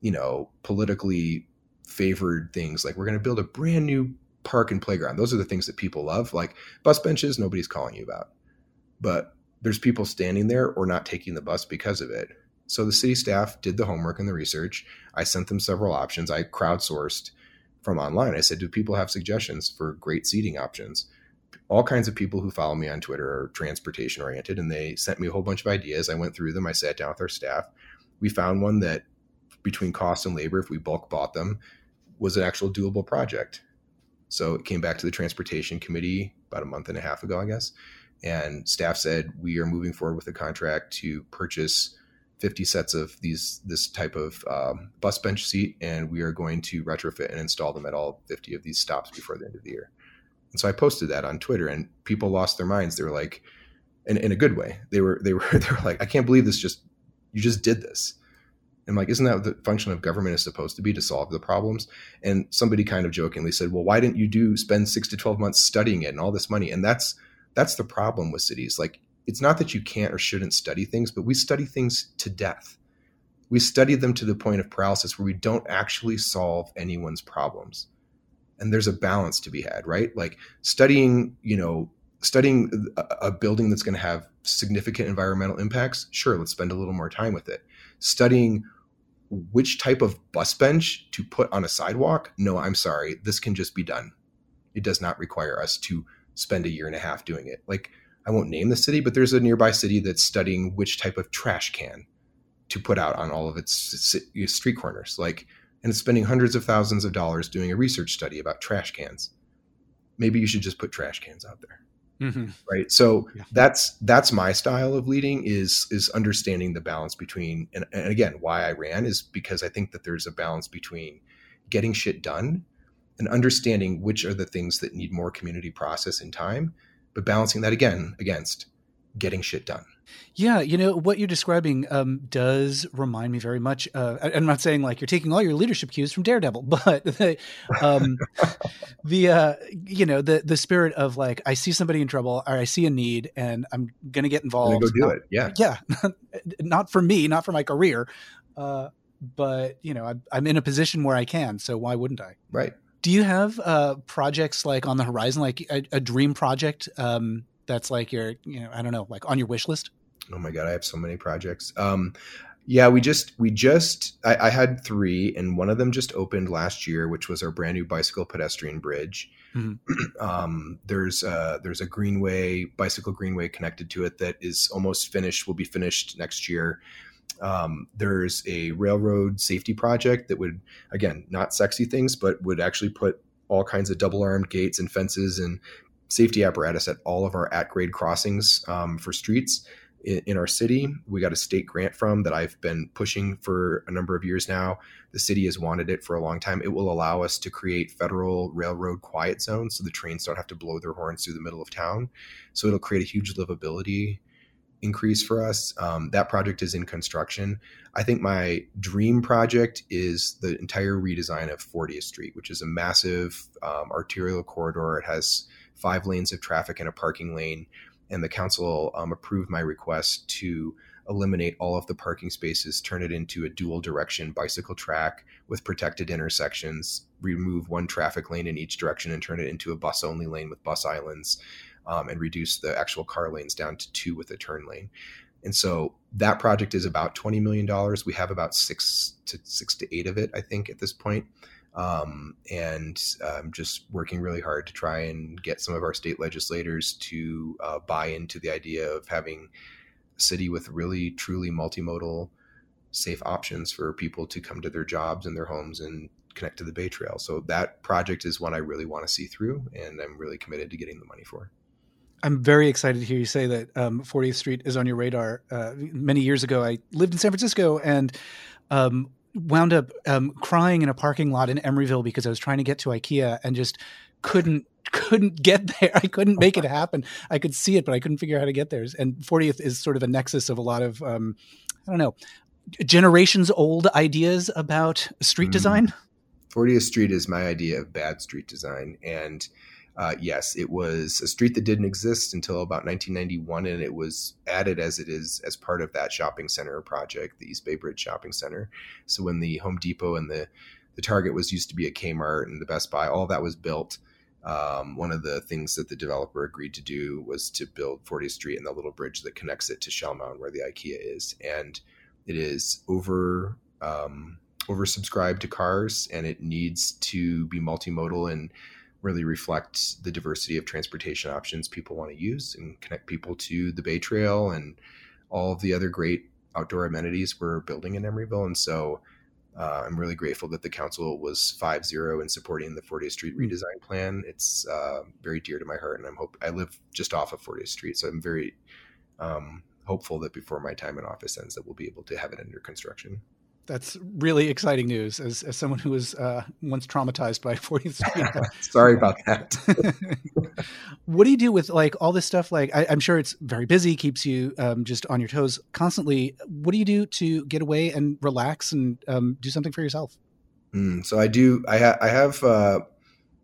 B: you know politically favored things like we're going to build a brand new park and playground those are the things that people love like bus benches nobody's calling you about but there's people standing there or not taking the bus because of it so the city staff did the homework and the research. I sent them several options. I crowdsourced from online. I said, Do people have suggestions for great seating options? All kinds of people who follow me on Twitter are transportation oriented, and they sent me a whole bunch of ideas. I went through them. I sat down with our staff. We found one that, between cost and labor, if we bulk bought them, was an actual doable project. So it came back to the transportation committee about a month and a half ago, I guess. And staff said, We are moving forward with a contract to purchase 50 sets of these this type of um, bus bench seat, and we are going to retrofit and install them at all 50 of these stops before the end of the year. And so I posted that on Twitter, and people lost their minds. They were like, in, in a good way, they were they were they were like, I can't believe this just you just did this. And I'm like, isn't that what the function of government is supposed to be to solve the problems? And somebody kind of jokingly said, well, why didn't you do spend six to 12 months studying it and all this money? And that's that's the problem with cities. Like it's not that you can't or shouldn't study things, but we study things to death. We study them to the point of paralysis where we don't actually solve anyone's problems. And there's a balance to be had, right? Like studying, you know, studying a, building that's going to have significant environmental impacts, sure, let's spend a little more time with it. Studying which type of bus bench to put on a sidewalk, no, I'm sorry, this can just be done. It does not require us to spend a year and a half doing it. Like I won't name the city, but there's a nearby city that's studying which type of trash can to put out on all of its street corners. Like, and spending hundreds of thousands of dollars doing a research study about trash cans. Maybe you should just put trash cans out there. Mm-hmm. Right. So yeah. that's that's my style of leading is is understanding the balance between and, and again why I ran is because I think that there's a balance between getting shit done and understanding which are the things that need more community process and time but balancing that again against getting shit done.
A: Yeah, you know what you're describing um, does remind me very much. Uh, I'm not saying like you're taking all your leadership cues from Daredevil, but the, um, the uh, you know the the spirit of like I see somebody in trouble or I see a need and I'm gonna get involved.
B: Gonna go do not, it. Yeah,
A: yeah. not for me, not for my career, uh, but you know I'm, I'm in a position where I can. So why wouldn't I?
B: Right.
A: Do you have uh, projects like on the horizon, like a, a dream project um, that's like your, you know, I don't know, like on your wish list?
B: Oh my god, I have so many projects. Um, yeah, we just we just I, I, had three, and one of them just opened last year, which was our brand new bicycle pedestrian bridge. Mm-hmm. um, there's uh, there's a greenway bicycle greenway connected to it that is almost finished. Will be finished next year. Um, there's a railroad safety project that would, again, not sexy things, but would actually put all kinds of double armed gates and fences and safety apparatus at all of our at grade crossings um, for streets in, in, our city. We got a state grant from that I've been pushing for a number of years now. The city has wanted it for a long time. It will allow us to create federal railroad quiet zones so the trains don't have to blow their horns through the middle of town. So it'll create a huge livability increase for us. Um, that project is in construction. I think my dream project is the entire redesign of 40th Street, which is a massive um, arterial corridor. It has five lanes of traffic and a parking lane. And the council um, approved my request to eliminate all of the parking spaces, turn it into a dual direction bicycle track with protected intersections, remove one traffic lane in each direction, and turn it into a bus only lane with bus islands um, and reduce the actual car lanes down to two with a turn lane. And so that project is about $20 million. We have about six to six to eight of it, I think, at this point. Um, and I'm just working really hard to try and get some of our state legislators to uh, buy into the idea of having a city with really, truly multimodal, safe options for people to come to their jobs and their homes and connect to the Bay Trail. So that project is one I really want to see through, and I'm really committed to getting the money for.
A: I'm very excited to hear you say that um, 40th Street is on your radar. Uh, many years ago, I lived in San Francisco and um, wound up um, crying in a parking lot in Emeryville because I was trying to get to IKEA and just couldn't couldn't get there. I couldn't make it happen. I could see it, but I couldn't figure out how to get there. And 40th is sort of a nexus of a lot of um, I don't know generations old ideas about street mm. design.
B: 40th Street is my idea of bad street design, and uh, yes, it was a street that didn't exist until about 1991, and it was added as it is as part of that shopping center project, the East Bay Bridge Shopping Center. So when the Home Depot and the the Target was used to be a Kmart and the Best Buy, all that was built. Um, one of the things that the developer agreed to do was to build 40th Street and the little bridge that connects it to Shellmound, where the IKEA is, and it is over um, oversubscribed to cars, and it needs to be multimodal and really reflect the diversity of transportation options people want to use and connect people to the Bay Trail and all of the other great outdoor amenities we're building in Emeryville. And so uh, I'm really grateful that the council was 5-0 in supporting the 40th Street hmm. redesign plan. It's uh, very dear to my heart, and I'm hope I live just off of 40th Street, so I'm very um, hopeful that before my time in office ends, that we'll be able to have it under construction
A: that's really exciting news as, as someone who was uh, once traumatized by 40th Street.
B: Sorry about that.
A: what do you do with like all this stuff? Like, I, am sure it's very busy, keeps you um, just on your toes constantly. What do you do to get away and relax and um, do something for yourself?
B: Mm, so I do. I, ha- I have. Uh,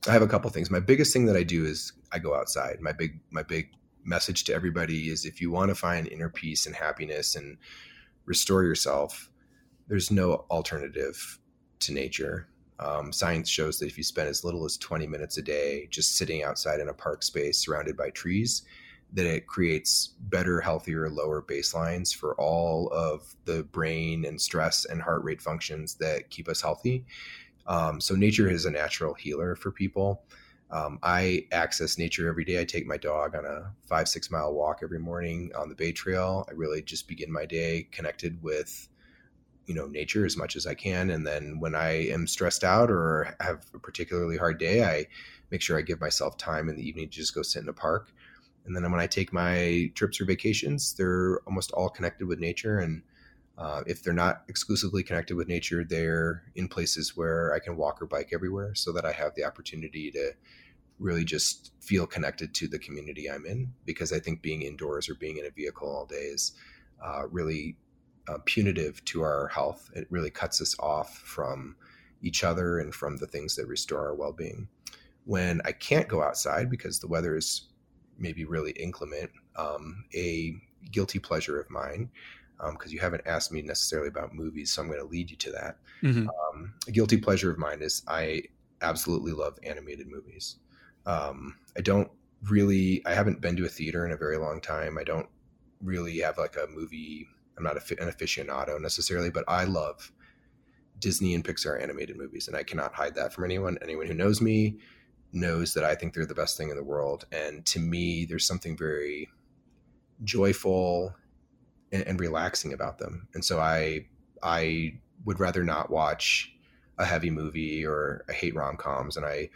B: I have a couple things. My biggest thing that I do is I go outside. My big. My big message to everybody is if you want to find inner peace and happiness and restore yourself there's no alternative to nature. Um, science shows that if you spend as little as 20 minutes a day just sitting outside in a park space surrounded by trees, that it creates better, healthier, lower baselines for all of the brain and stress and heart rate functions that keep us healthy. Um, so, nature is a natural healer for people. Um, I access nature every day. I take my dog on a five, six mile walk every morning on the Bay Trail. I really just begin my day connected with you know nature as much as I can. And then when I am stressed out or have a particularly hard day, I make sure I give myself time in the evening to just go sit in a park. And then when I take my trips or vacations, they're almost all connected with nature. And uh, if they're not exclusively connected with nature, they're in places where I can walk or bike everywhere, so that I have the opportunity to really just feel connected to the community I'm in. Because I think being indoors or being in a vehicle all day is uh, really uh, punitive to our health. It really cuts us off from each other and from the things that restore our well being. When I can't go outside because the weather is maybe really inclement, um, a guilty pleasure of mine, because um, you haven't asked me necessarily about movies, so I'm going to lead you to that. Mm-hmm. Um, a guilty pleasure of mine is I absolutely love animated movies. Um, I don't really, I haven't been to a theater in a very long time. I don't really have like a movie I'm not an aficionado necessarily, but I love Disney and Pixar animated movies, and I cannot hide that from anyone. Anyone who knows me knows that I think they're the best thing in the world. And to me, there's something very joyful and, and relaxing about them. And so I I would rather not watch a heavy movie or I hate rom coms, and I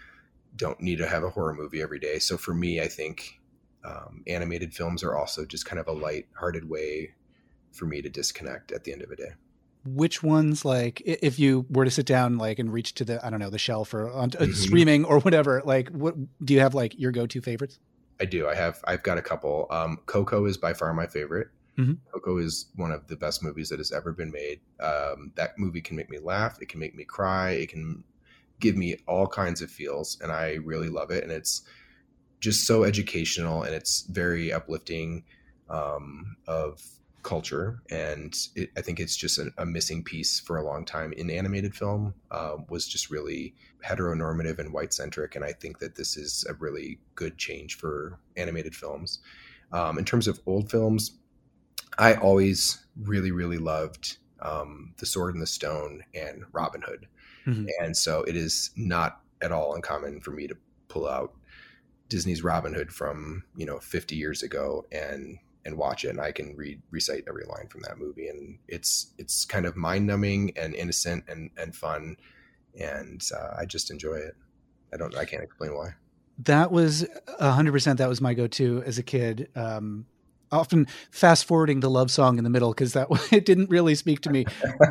B: don't need to have a horror movie every day. So for me, I think um, animated films are also just kind of a light-hearted way for me to disconnect at the end of the day.
A: Which ones like if you were to sit down like and reach to the i don't know the shelf or on uh, mm-hmm. streaming or whatever like what do you have like your go-to favorites?
B: I do. I have i've got a couple. Um coco is by far my favorite. Mm-hmm. coco is one of the best movies that has ever been made. Um that movie can make me laugh. It can make me cry. It can give me all kinds of feels and i really love it and it's just so educational and it's very uplifting um of culture, and it, I think it's just a, a, missing piece for a long time in animated film. Uh, was just really heteronormative and white centric, and I think that this is a really good change for animated films. Um, in terms of old films, I always really really loved um, The Sword and the Stone and Robin Hood, mm-hmm. and so it is not at all uncommon for me to pull out Disney's Robin Hood from you know 50 years ago and and watch it and I can read recite every line from that movie and it's it's kind of mind numbing and innocent and and fun and uh, I just enjoy it. I don't I can't explain why.
A: That was a hundred percent. That was my go-to as a kid. Um, often fast forwarding the love song in the middle because that it didn't really speak to me.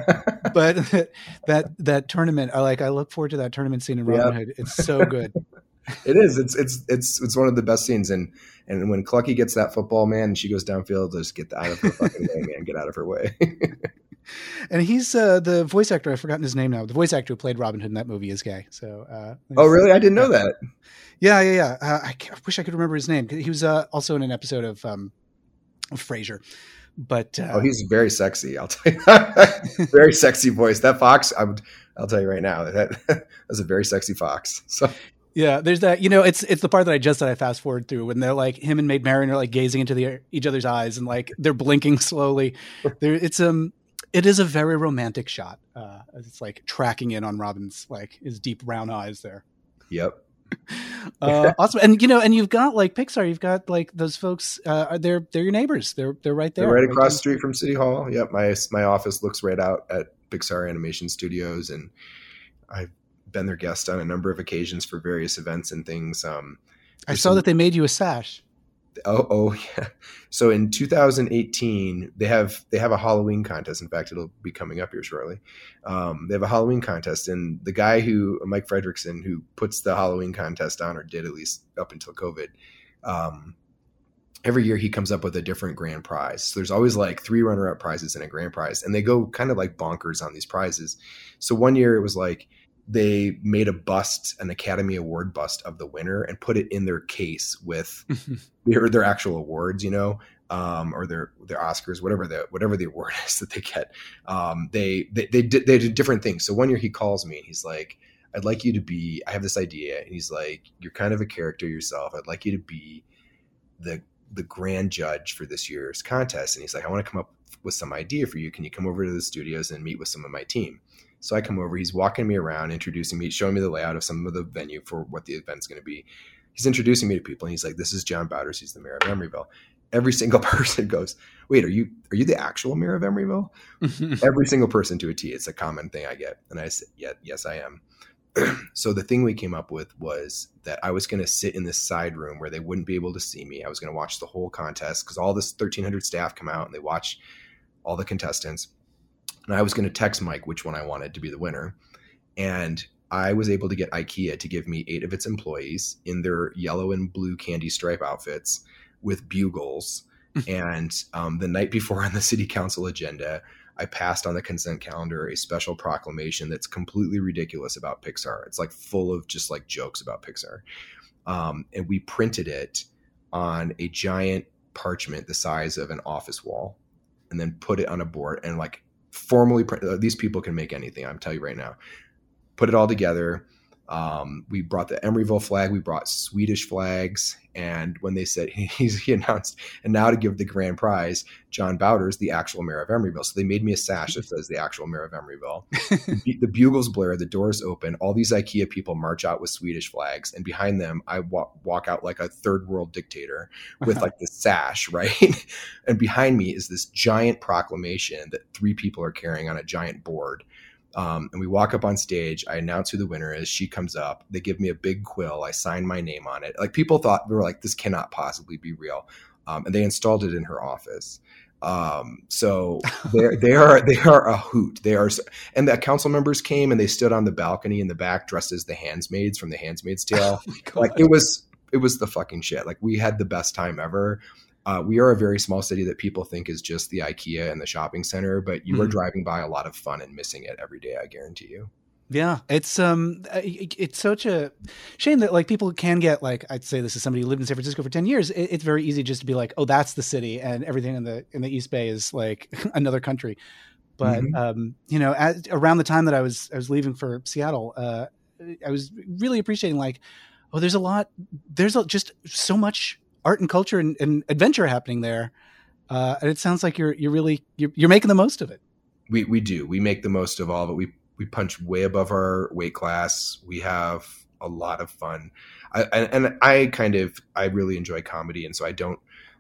A: but that that tournament, I like. I look forward to that tournament scene in Robin Hood. It's so good.
B: It is. It's it's it's it's one of the best scenes. And and when Clucky gets that football, man, and she goes downfield, just get out of her fucking way, man. Get out of her way.
A: and he's uh, the voice actor. I've forgotten his name now. The voice actor who played Robin Hood in that movie is gay. So, uh,
B: oh really? I didn't know that.
A: Yeah, yeah, yeah. Uh, I, I, wish I could remember his name. He was uh, also in an episode of, um, of Frasier. But
B: uh, oh, he's very sexy. I'll tell you, very sexy voice. That fox, I would, I'll tell you right now, that that's a very sexy fox. So
A: yeah, there's that. You know, it's it's the part that I just that I fast forward through when they're like him and Maid Marian are like gazing into the each other's eyes and like they're blinking slowly. there, it's um, it is a very romantic shot. Uh, it's like tracking in on Robin's like his deep brown eyes there.
B: Yep.
A: uh, awesome, and you know, and you've got like Pixar. You've got like those folks. Uh, they're they're your neighbors. They're they're right there,
B: they're right across the street from City Hall. Yep, my my office looks right out at Pixar Animation Studios, and I've been their guest on a number of occasions for various events and things. Um,
A: I saw some, that they made you a sash.
B: Oh, oh yeah. So in 2018, they have they have a Halloween contest. In fact, it'll be coming up here shortly. Um, they have a Halloween contest, and the guy who Mike Fredrickson, who puts the Halloween contest on, or did at least up until COVID, um, every year he comes up with a different grand prize. So there's always like three runner up prizes and a grand prize, and they go kind of like bonkers on these prizes. So one year it was like they made a bust, an Academy Award bust of the winner, and put it in their case with their their actual awards, you know, um, or their their Oscars, whatever the whatever the award is that they get. Um, they they they did, they did different things. So one year he calls me and he's like, "I'd like you to be. I have this idea," and he's like, "You're kind of a character yourself. I'd like you to be the the grand judge for this year's contest." And he's like, "I want to come up with some idea for you. Can you come over to the studios and meet with some of my team?" So I come over, he's walking me around, introducing me, showing me the layout of some of the venue for what the event's going to be. He's introducing me to people and he's like, This is John Bauters, he's the mayor of Emeryville. Every single person goes, Wait, are you are you the actual mayor of Emeryville? Every single person to a T. It's a common thing I get. And I said, Yeah, yes, I am. so the thing we came up with was that I was going to sit in this side room where they wouldn't be able to see me. I was going to watch the whole contest because all this 1,300 staff come out and they watch all the contestants and I was going to text Mike which one I wanted to be the winner. And I was able to get IKEA to give me eight of its employees in their yellow and blue candy stripe outfits with bugles. and um, the night before on the city council agenda, I passed on the consent calendar a special proclamation that's completely ridiculous about Pixar. It's like full of just like jokes about Pixar. Um, and we printed it on a giant parchment the size of an office wall and then put it on a board and like formally. Uh, these people can make anything. I'm telling you right now. Put it all together. Um, we brought the Emeryville flag. We brought Swedish flags. And when they said he announced, and now to give the grand prize, John Bauters, the actual mayor of Emeryville. So they made me a sash that says the actual mayor of Emeryville. the, the, bugles blare, the doors open. All these IKEA people march out with Swedish flags, and behind them, I walk, walk out like a third world dictator with like the sash, right? and behind me is this giant proclamation that three people are carrying on a giant board um, and we walk up on stage. I announce who the winner is. She comes up. They give me a big quill. I sign my name on it. Like people thought we were like, this cannot possibly be real. Um, and they installed it in her office. Um, so they they are they are a hoot. They are, and the council members came and they stood on the balcony in the back dressed as the handsmaids from the Handmaid's Tale. Oh like it was it was the fucking shit. Like we had the best time ever. Uh, we are a very small city that people think is just the IKEA and the shopping center, but you mm-hmm. are driving by a lot of fun and missing it every day. I guarantee you.
A: Yeah, it's um, it's such a shame that like people can get like I'd say this is somebody who lived in San Francisco for ten years. It, it's very easy just to be like, oh, that's the city, and everything in the in the East Bay is like another country. But mm-hmm. um, you know, at, around the time that I was I was leaving for Seattle, uh, I was really appreciating like, oh, there's a lot, there's a, just so much art and culture and, and adventure happening there. Uh, and it sounds like you're you're really you're, you're making the most of it.
B: We we do. We make the most of all of it. We we punch way above our weight class. We have a lot of fun. I, and, and I kind of I really enjoy comedy, and so I don't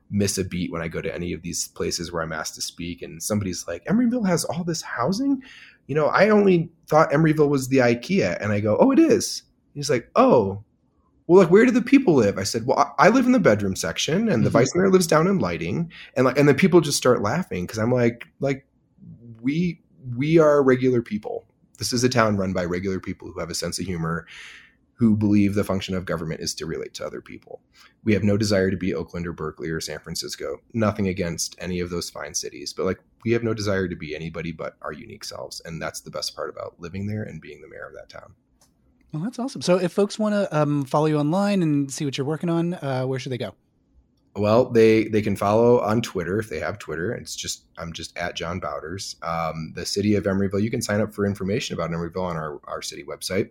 B: miss a beat when I go to any of these places where I'm asked to speak. And somebody's like, Emeryville has all this housing. You know, I only thought Emeryville was the IKEA, and I go, oh, it is. He's like, oh, well, like, where do the people live? I said, well, I live in the bedroom section, and the
A: Mhm.
B: vice mayor lives down in lighting, and like, and then people just start laughing because I'm like, like, we we are regular people. This is a town run by regular people who have a sense of humor, who believe the function of government is to relate to other people. We have no desire to be Oakland or Berkeley or San Francisco. Nothing against any of those fine cities, but like, we have no desire to be anybody but our unique selves, and that's the best part about living there and being the mayor of that town.
A: Well, that's awesome. So, if folks want to um, follow you online and see what you're working on, uh, where should they go?
B: Well, they they can follow on Twitter if they have Twitter. It's just I'm just at John Bauters. Um, the city of Emeryville. You can sign up for information about Emeryville on our, our city website.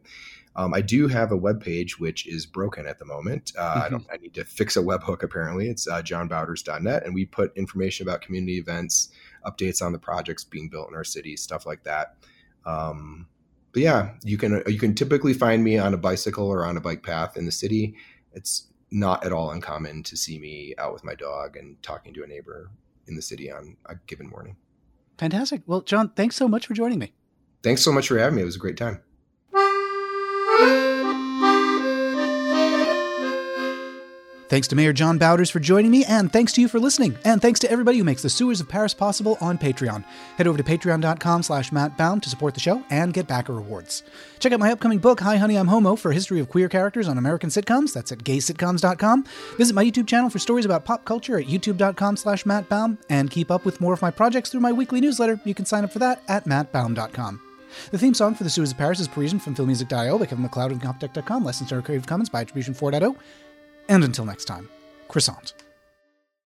B: Um, I do have a web page which is broken at the moment. Uh, I don't. I need to fix a webhook. Apparently, it's uh, johnbauters.net, and we put information about community events, updates on the projects being built in our city, stuff like that. Um, but yeah, you can you can typically find me on a bicycle or on a bike path in the city. It's not at all uncommon to see me out with my dog and talking to a neighbor in the city on a given morning.
A: Fantastic. Well, John, thanks so much for joining me.
B: Thanks so much for having me. It was a great time.
A: Thanks to Mayor John Bauters for joining me, and thanks to you for listening. And thanks to everybody who makes the Sewers of Paris possible on Patreon. Head over to patreon.com slash mattbaum to support the show and get backer rewards. Check out my upcoming book, Hi Honey, I'm Homo, for a history of queer characters on American sitcoms. That's at gaysitcoms.com. Visit my YouTube channel for stories about pop culture at youtube.com slash mattbaum. And keep up with more of my projects through my weekly newsletter. You can sign up for that at mattbaum.com. The theme song for The Sewers of Paris is Parisian from filmmusic.io by Kevin MacLeod and Comptech.com. Licensed under Creative Commons by Attribution 4.0. And until next time, croissant.